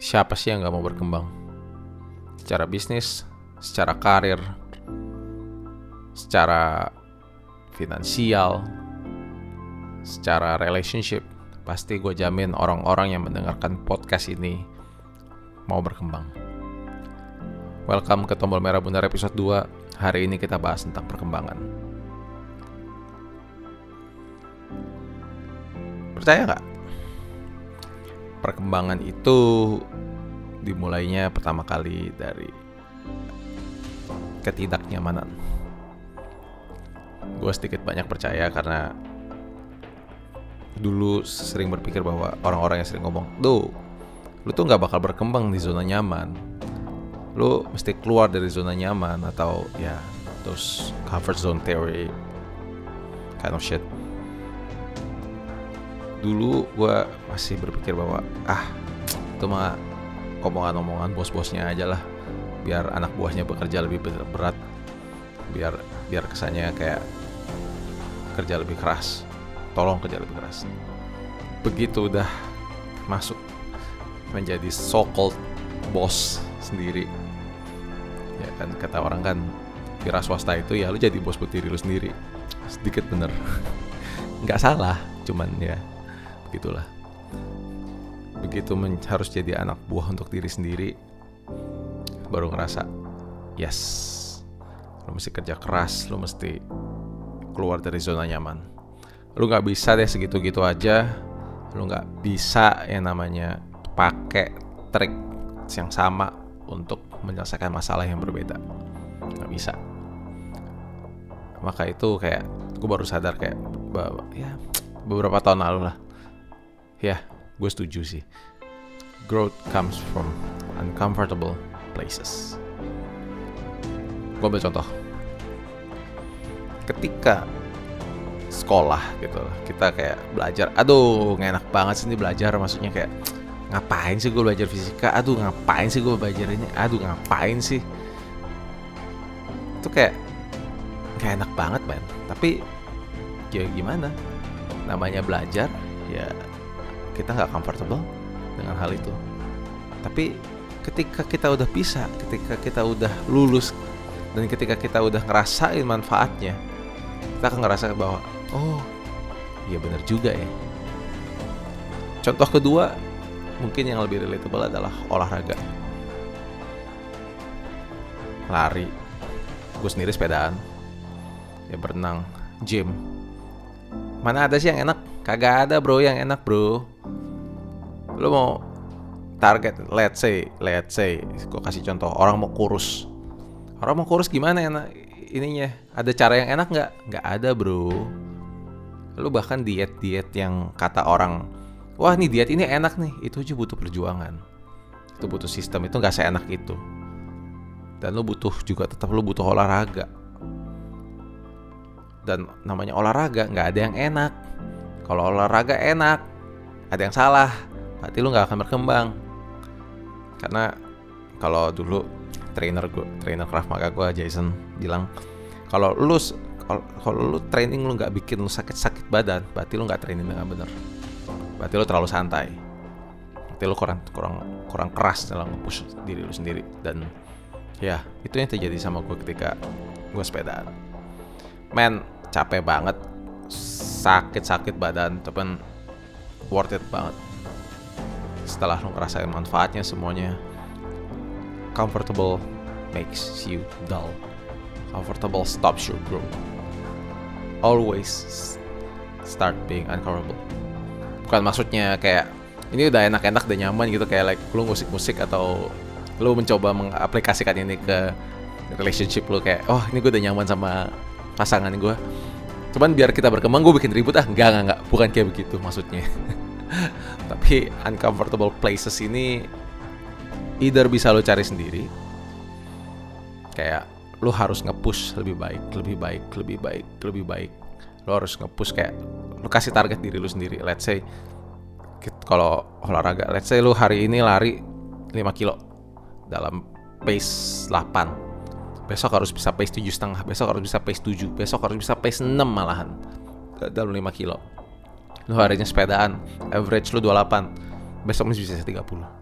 siapa sih yang gak mau berkembang? Secara bisnis, secara karir, secara finansial, secara relationship, pasti gue jamin orang-orang yang mendengarkan podcast ini mau berkembang. Welcome ke Tombol Merah Bundar episode 2. Hari ini kita bahas tentang perkembangan. Percaya nggak? Perkembangan itu dimulainya pertama kali dari ketidaknyamanan. Gue sedikit banyak percaya karena dulu sering berpikir bahwa orang-orang yang sering ngomong, "Duh, lu tuh nggak bakal berkembang di zona nyaman. Lu mesti keluar dari zona nyaman atau ya terus comfort zone theory kind of shit." Dulu gue masih berpikir bahwa ah itu mah omongan-omongan bos-bosnya aja lah. Biar anak buahnya bekerja lebih berat. Biar biar kesannya kayak kerja lebih keras. Tolong kerja lebih keras. Begitu udah masuk menjadi so called bos sendiri. Ya kan kata orang kan kira swasta itu ya lu jadi bos buat diri lu sendiri. Sedikit bener. Nggak salah cuman ya begitulah begitu harus jadi anak buah untuk diri sendiri baru ngerasa yes lo mesti kerja keras lo mesti keluar dari zona nyaman. Lo nggak bisa deh segitu gitu aja. Lo nggak bisa yang namanya pakai trik yang sama untuk menyelesaikan masalah yang berbeda. Nggak bisa. Maka itu kayak gue baru sadar kayak ya beberapa tahun lalu lah ya gue setuju sih. Growth comes from uncomfortable places. Gue ambil contoh. Ketika sekolah gitu kita kayak belajar aduh nggak enak banget sih ini belajar. Maksudnya kayak ngapain sih gue belajar fisika? Aduh ngapain sih gue belajar ini? Aduh ngapain sih? Itu kayak kayak enak banget man tapi ya gimana? Namanya belajar ya kita nggak comfortable dengan hal itu. Tapi ketika kita udah bisa ketika kita udah lulus dan ketika kita udah ngerasain manfaatnya kita akan ngerasa bahwa oh iya benar juga ya. Contoh kedua mungkin yang lebih relatable adalah olahraga. Lari. Gue sendiri sepedaan. Ya berenang gym. Mana ada sih yang enak? Kagak ada bro yang enak bro lo mau target let's say let's say gue kasih contoh orang mau kurus. Orang mau kurus gimana enak ininya? Ada cara yang enak nggak? Nggak ada bro. Lu bahkan diet diet yang kata orang wah nih diet ini enak nih. Itu aja butuh perjuangan. Itu butuh sistem itu nggak seenak itu. Dan lu butuh juga tetap lu butuh olahraga. Dan namanya olahraga nggak ada yang enak. Kalau olahraga enak ada yang salah berarti lu nggak akan berkembang. Karena kalau dulu trainer gue trainer Krav Maga gue Jason bilang kalau lu kalau lu training lu nggak bikin lu sakit-sakit badan berarti lu nggak training dengan bener berarti lu terlalu santai. Berarti lu kurang kurang kurang keras dalam push diri lu sendiri. Dan ya itu yang terjadi sama gue ketika gue sepedaan. Men capek banget sakit-sakit badan tapi worth it banget setelah lo ngerasain manfaatnya semuanya comfortable makes you dull. Comfortable stops your growth. Always start being uncomfortable. Bukan maksudnya kayak ini udah enak-enak udah nyaman gitu kayak like lu musik-musik atau lu mencoba mengaplikasikan ini ke relationship lu kayak oh ini gue udah nyaman sama pasangan gue cuman biar kita berkembang gue bikin ribut ah enggak enggak enggak. Bukan kayak begitu maksudnya tapi uncomfortable places ini either bisa lo cari sendiri kayak lo harus nge-push lebih baik lebih baik lebih baik lebih baik. Lo harus nge-push kayak lo kasih target diri lo sendiri. Let's say kalau olahraga let's say lo hari ini lari 5 kilo dalam pace 8 besok harus bisa pace tujuh setengah besok harus bisa pace 7 besok harus bisa pace 6 malahan dalam 5 kilo lu harinya sepedaan. Average lu 28 besok masih bisa 30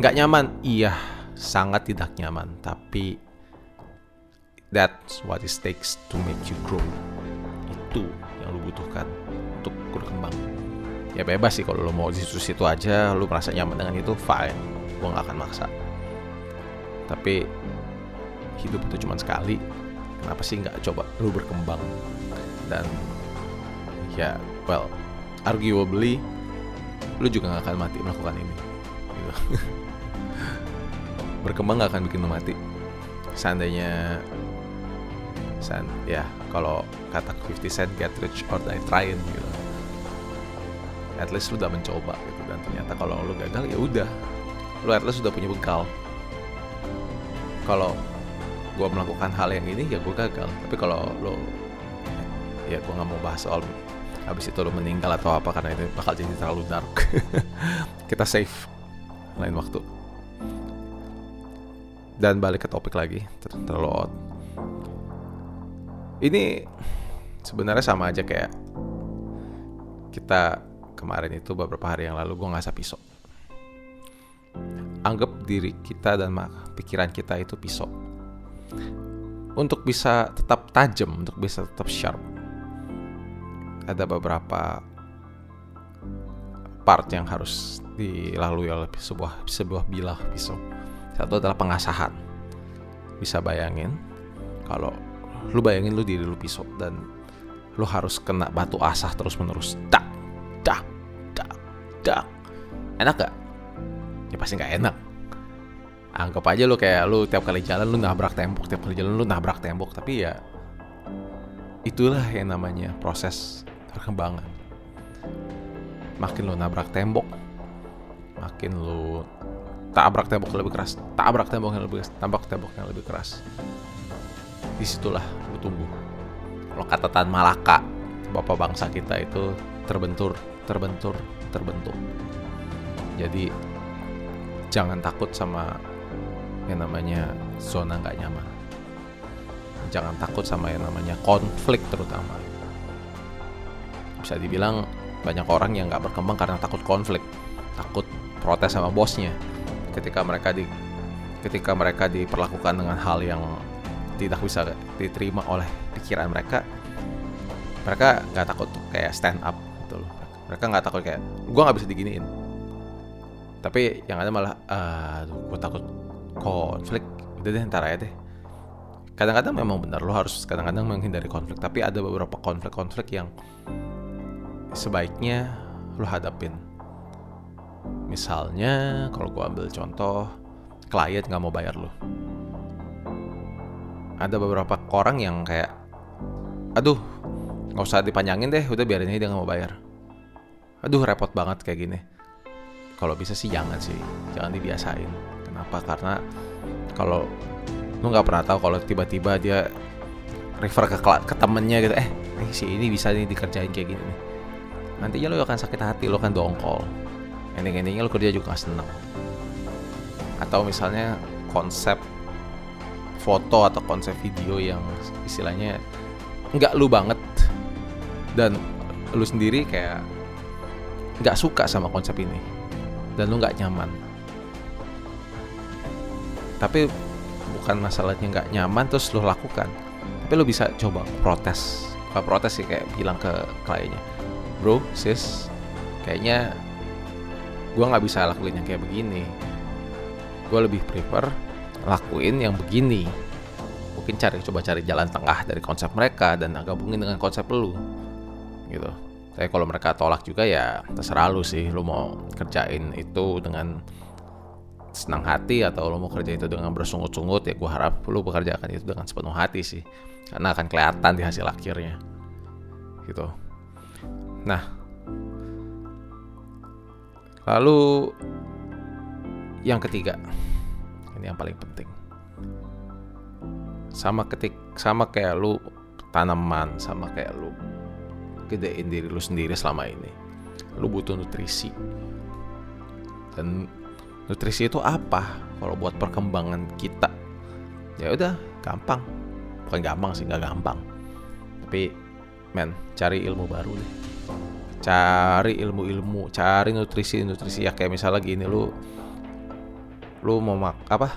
nggak nyaman. Iya sangat tidak nyaman. Tapi that's what it takes to make you grow. Itu yang lu butuhkan untuk berkembang. Ya bebas sih kalau lo mau di situ aja lu merasa nyaman dengan itu fine. Gue nggak akan maksa. Tapi hidup itu cuma sekali. Kenapa sih nggak coba lu berkembang? Dan ya well arguably lu juga nggak akan mati melakukan ini. Gitu. berkembang nggak akan bikin lu mati. Seandainya san ya kalau kata 50 cent get rich or die trying gitu. At least lu udah mencoba gitu. Dan ternyata kalau lu gagal ya udah. Lu at least sudah punya bekal. Kalau gue melakukan hal yang ini ya gue gagal. Tapi kalau lo ya gue nggak mau bahas soal habis itu lo meninggal atau apa karena itu bakal jadi terlalu dark. Kita save lain waktu. Dan balik ke topik lagi ter terlalu odd. Ini sebenarnya sama aja kayak kita kemarin itu beberapa hari yang lalu gue ngasah pisau. Anggap diri kita dan pikiran kita itu pisau. Untuk bisa tetap tajam untuk bisa tetap sharp ada beberapa part yang harus dilalui oleh sebuah sebuah bilah pisau. Satu adalah pengasahan. Bisa bayangin kalau lu bayangin lu diri lu pisau dan lu harus kena batu asah terus menerus dak dak dak dak enak gak ya pasti nggak enak. Anggap aja lu kayak lu tiap kali jalan lu nabrak tembok tiap kali jalan lu nabrak tembok tapi ya itulah yang namanya proses perkembangan makin lu nabrak tembok makin lu tabrak tembok yang lebih keras tabrak tembok yang lebih keras tabrak tembok yang lebih keras di situlah lu tumbuh kalau kata Tan Malaka bapak bangsa kita itu terbentur terbentur terbentuk jadi jangan takut sama yang namanya zona nggak nyaman. Jangan takut sama yang namanya konflik terutama. Bisa dibilang banyak orang yang nggak berkembang karena takut konflik, takut protes sama bosnya. Ketika mereka di ketika mereka diperlakukan dengan hal yang tidak bisa diterima oleh pikiran mereka, mereka nggak takut kayak stand up gitu loh. Mereka nggak takut kayak gue nggak bisa diginiin tapi yang ada malah aduh gue takut konflik udah deh ntar aja deh kadang-kadang memang benar lo harus kadang-kadang menghindari konflik tapi ada beberapa konflik-konflik yang sebaiknya lo hadapin. Misalnya kalau gue ambil contoh klien nggak mau bayar lo ada beberapa orang yang kayak aduh nggak usah dipanjangin deh udah biarin aja dia nggak mau bayar. Aduh repot banget kayak gini. Kalau bisa sih jangan sih jangan dibiasain. Kenapa? Karena kalau lu nggak pernah tahu kalau tiba-tiba dia refer ke ke temennya gitu eh nih si ini bisa nih dikerjain kayak gini nih nantinya lo akan sakit hati lo akan dongkol. Ending-endingnya lo kerja juga gak seneng. Atau misalnya konsep foto atau konsep video yang istilahnya nggak lu banget dan lu sendiri kayak nggak suka sama konsep ini dan lu nggak nyaman. Tapi bukan masalahnya nggak nyaman terus lu lakukan. Tapi lu bisa coba protes. Bukan protes sih kayak bilang ke kliennya bro sis kayaknya gue nggak bisa lakuin yang kayak begini. Gue lebih prefer lakuin yang begini. Mungkin cari coba cari jalan tengah dari konsep mereka dan gabungin dengan konsep lu gitu. Tapi kalau mereka tolak juga ya terserah lu sih. Lu mau kerjain itu dengan senang hati atau lu mau kerja itu dengan bersungut-sungut ya gue harap lu bekerjakan itu dengan sepenuh hati sih. Karena akan kelihatan di hasil akhirnya gitu nah. Lalu yang ketiga. Ini yang paling penting. Sama ketik sama kayak lu tanaman sama kayak lu gedein diri lu sendiri selama ini. Lu butuh nutrisi. Dan nutrisi itu apa? Kalau buat perkembangan kita ya udah gampang. Bukan gampang sih nggak gampang. Tapi men cari ilmu baru deh cari ilmu-ilmu cari nutrisi-nutrisi. Ya kayak misalnya gini lu lu mau mak apa?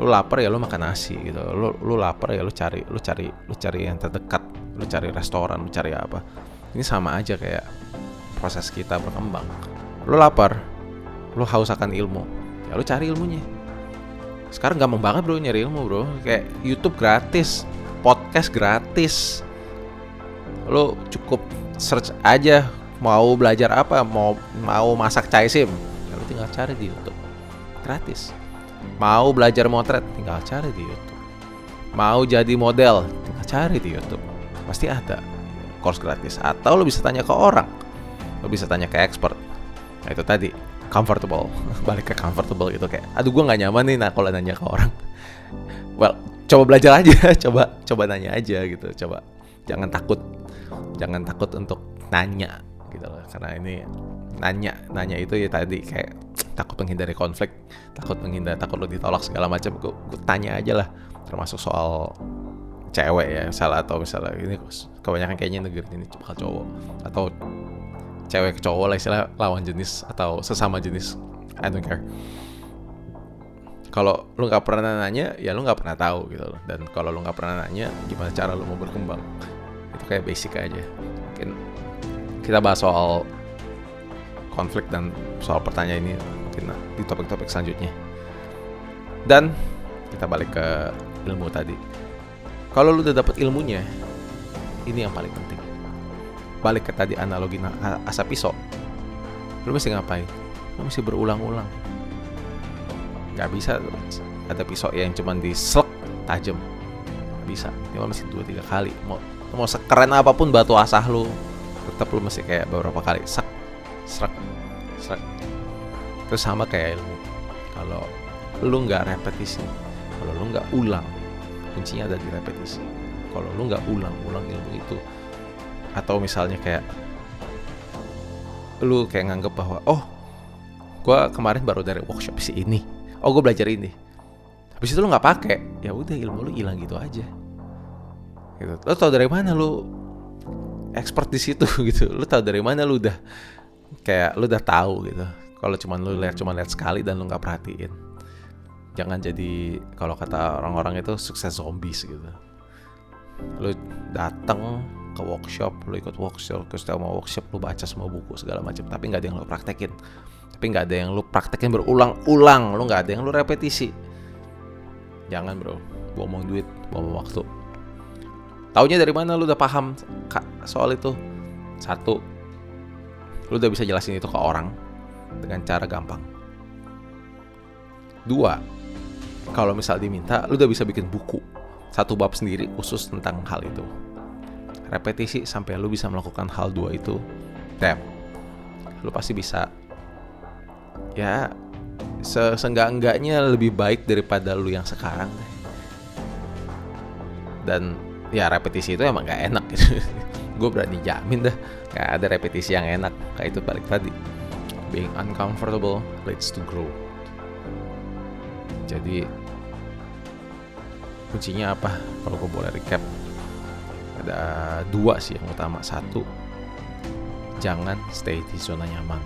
Lu lapar ya lu makan nasi gitu. Lu lu lapar ya lu cari lu cari lu cari yang terdekat. Lu cari restoran lu cari apa. Ini sama aja kayak proses kita berkembang. Lu lapar lu haus akan ilmu. Ya lu cari ilmunya. Sekarang gampang banget bro nyari ilmu bro. Kayak YouTube gratis podcast gratis. Lu cukup search aja mau belajar apa mau mau masak caisim ya lu tinggal cari di YouTube. Gratis. Mau belajar motret tinggal cari di YouTube. Mau jadi model tinggal cari di YouTube. Pasti ada course gratis. Atau lo bisa tanya ke orang. Lo bisa tanya ke expert. Nah itu tadi comfortable. Balik ke comfortable gitu kayak aduh gue nggak nyaman nih nah kalau nanya ke orang. Well coba belajar aja. Coba coba nanya aja gitu. Coba jangan takut jangan takut untuk nanya gitu loh karena ini nanya nanya itu ya tadi kayak takut menghindari konflik takut menghindar takut lo ditolak segala macam gue, tanya aja lah. Termasuk soal cewek ya misalnya atau misalnya ini kebanyakan kayaknya negeri ini bakal cowok atau cewek ke cowok lah istilah lawan jenis atau sesama jenis. I don't care. Kalau lu nggak pernah nanya ya lu nggak pernah tahu gitu loh. Dan kalau lu nggak pernah nanya gimana cara lu mau berkembang kayak basic aja. Mungkin kita bahas soal konflik dan soal pertanyaan ini mungkin di topik-topik selanjutnya. Dan kita balik ke ilmu tadi. Kalau lu udah dapet ilmunya ini yang paling penting. Balik ke tadi analogi asap pisau. Lu mesti ngapain? Lu mesti berulang-ulang. Nggak bisa ada pisau yang cuma di slek tajam bisa. Ini mesti dua tiga kali mau mau sekeren apa pun batu asah lu tetap lu mesti kayak beberapa kali sak serak serak terus sama kayak ilmu kalau lu nggak repetisi kalau lu nggak ulang kuncinya ada di repetisi. Kalau lu nggak ulang-ulang ilmu itu atau misalnya kayak lu kayak nganggep bahwa oh gue kemarin baru dari workshop si ini oh gue belajar ini. Habis itu lu nggak pakai ya udah ilmu lu hilang gitu aja gitu. Lo tau dari mana lu expert di situ gitu. Lu tau dari mana lu udah kayak lu udah tahu gitu. Kalau cuman lu lihat cuma lihat sekali dan lu nggak perhatiin. Jangan jadi kalau kata orang-orang itu sukses zombies gitu. Lu datang ke workshop lu ikut workshop ke mau workshop lu baca semua buku segala macam tapi nggak ada yang lu praktekin. Tapi nggak ada yang lu praktekin berulang-ulang. Lu nggak ada yang lu repetisi. Jangan bro. Buang duit buang waktu taunya dari mana lu udah paham soal itu? Satu lu udah bisa jelasin itu ke orang dengan cara gampang. Dua kalau misal diminta lu udah bisa bikin buku satu bab sendiri khusus tentang hal itu. Repetisi sampai lu bisa melakukan hal dua itu damn lu pasti bisa. Ya seenggak-enggaknya lebih baik daripada lu yang sekarang. Dan ya repetisi itu emang gak enak gitu. Gue berani jamin dah gak ada repetisi yang enak. Kayak itu balik tadi. Being uncomfortable leads to grow jadi kuncinya apa? Kalau gue boleh recap ada dua sih yang utama. Satu jangan stay di zona nyaman.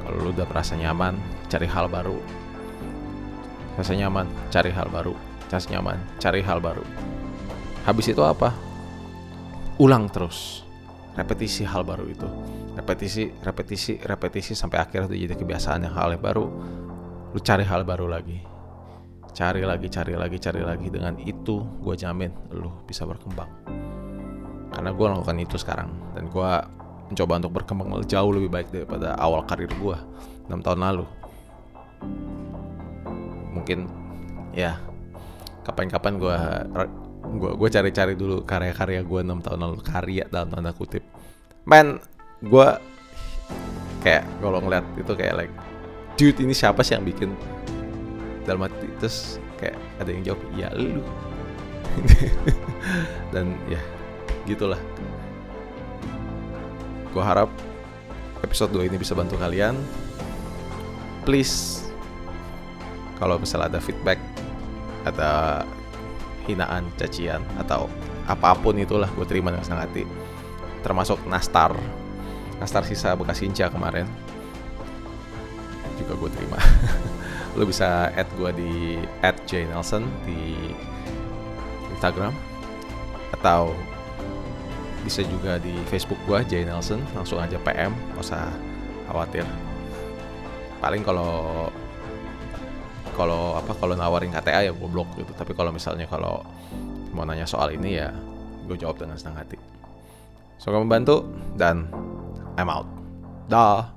Kalau lu udah merasa nyaman cari hal baru. Rasa nyaman cari hal baru rasa nyaman cari hal baru. Habis itu apa? Ulang terus. Repetisi hal baru itu. Repetisi repetisi repetisi sampai akhirnya itu jadi kebiasaan yang hal yang baru. Lu cari hal baru lagi. Cari lagi cari lagi cari lagi. Dengan itu gue jamin lu bisa berkembang. Karena gue lakukan itu sekarang. Dan gue mencoba untuk berkembang jauh lebih baik daripada awal karir gue 6 tahun lalu. Mungkin ya kapan-kapan gue gue gue cari-cari dulu karya-karya gue 6 tahun lalu karya dalam tanda kutip. Men gue kayak kalau ngeliat itu kayak like dude ini siapa sih yang bikin? Dalam hati terus kayak ada yang jawab ya lu. Dan ya gitulah. Gue harap episode 2 ini bisa bantu kalian. Please kalau misalnya ada feedback ada hinaan cacian atau apa pun itulah gue terima dengan senang hati. Termasuk nastar. Nastar sisa bekas Inca kemarin. Juga gue terima. Lo bisa add gue di add J Nelson di Instagram. Atau bisa juga di Facebook gue J Nelson. Langsung aja PM nggak usah khawatir. Paling kalau kalau apa kalau nawarin KTA ya gue blok gitu. Tapi kalau misalnya kalau mau nanya soal ini ya gue jawab dengan senang hati. Semoga membantu dan I'm out. Dah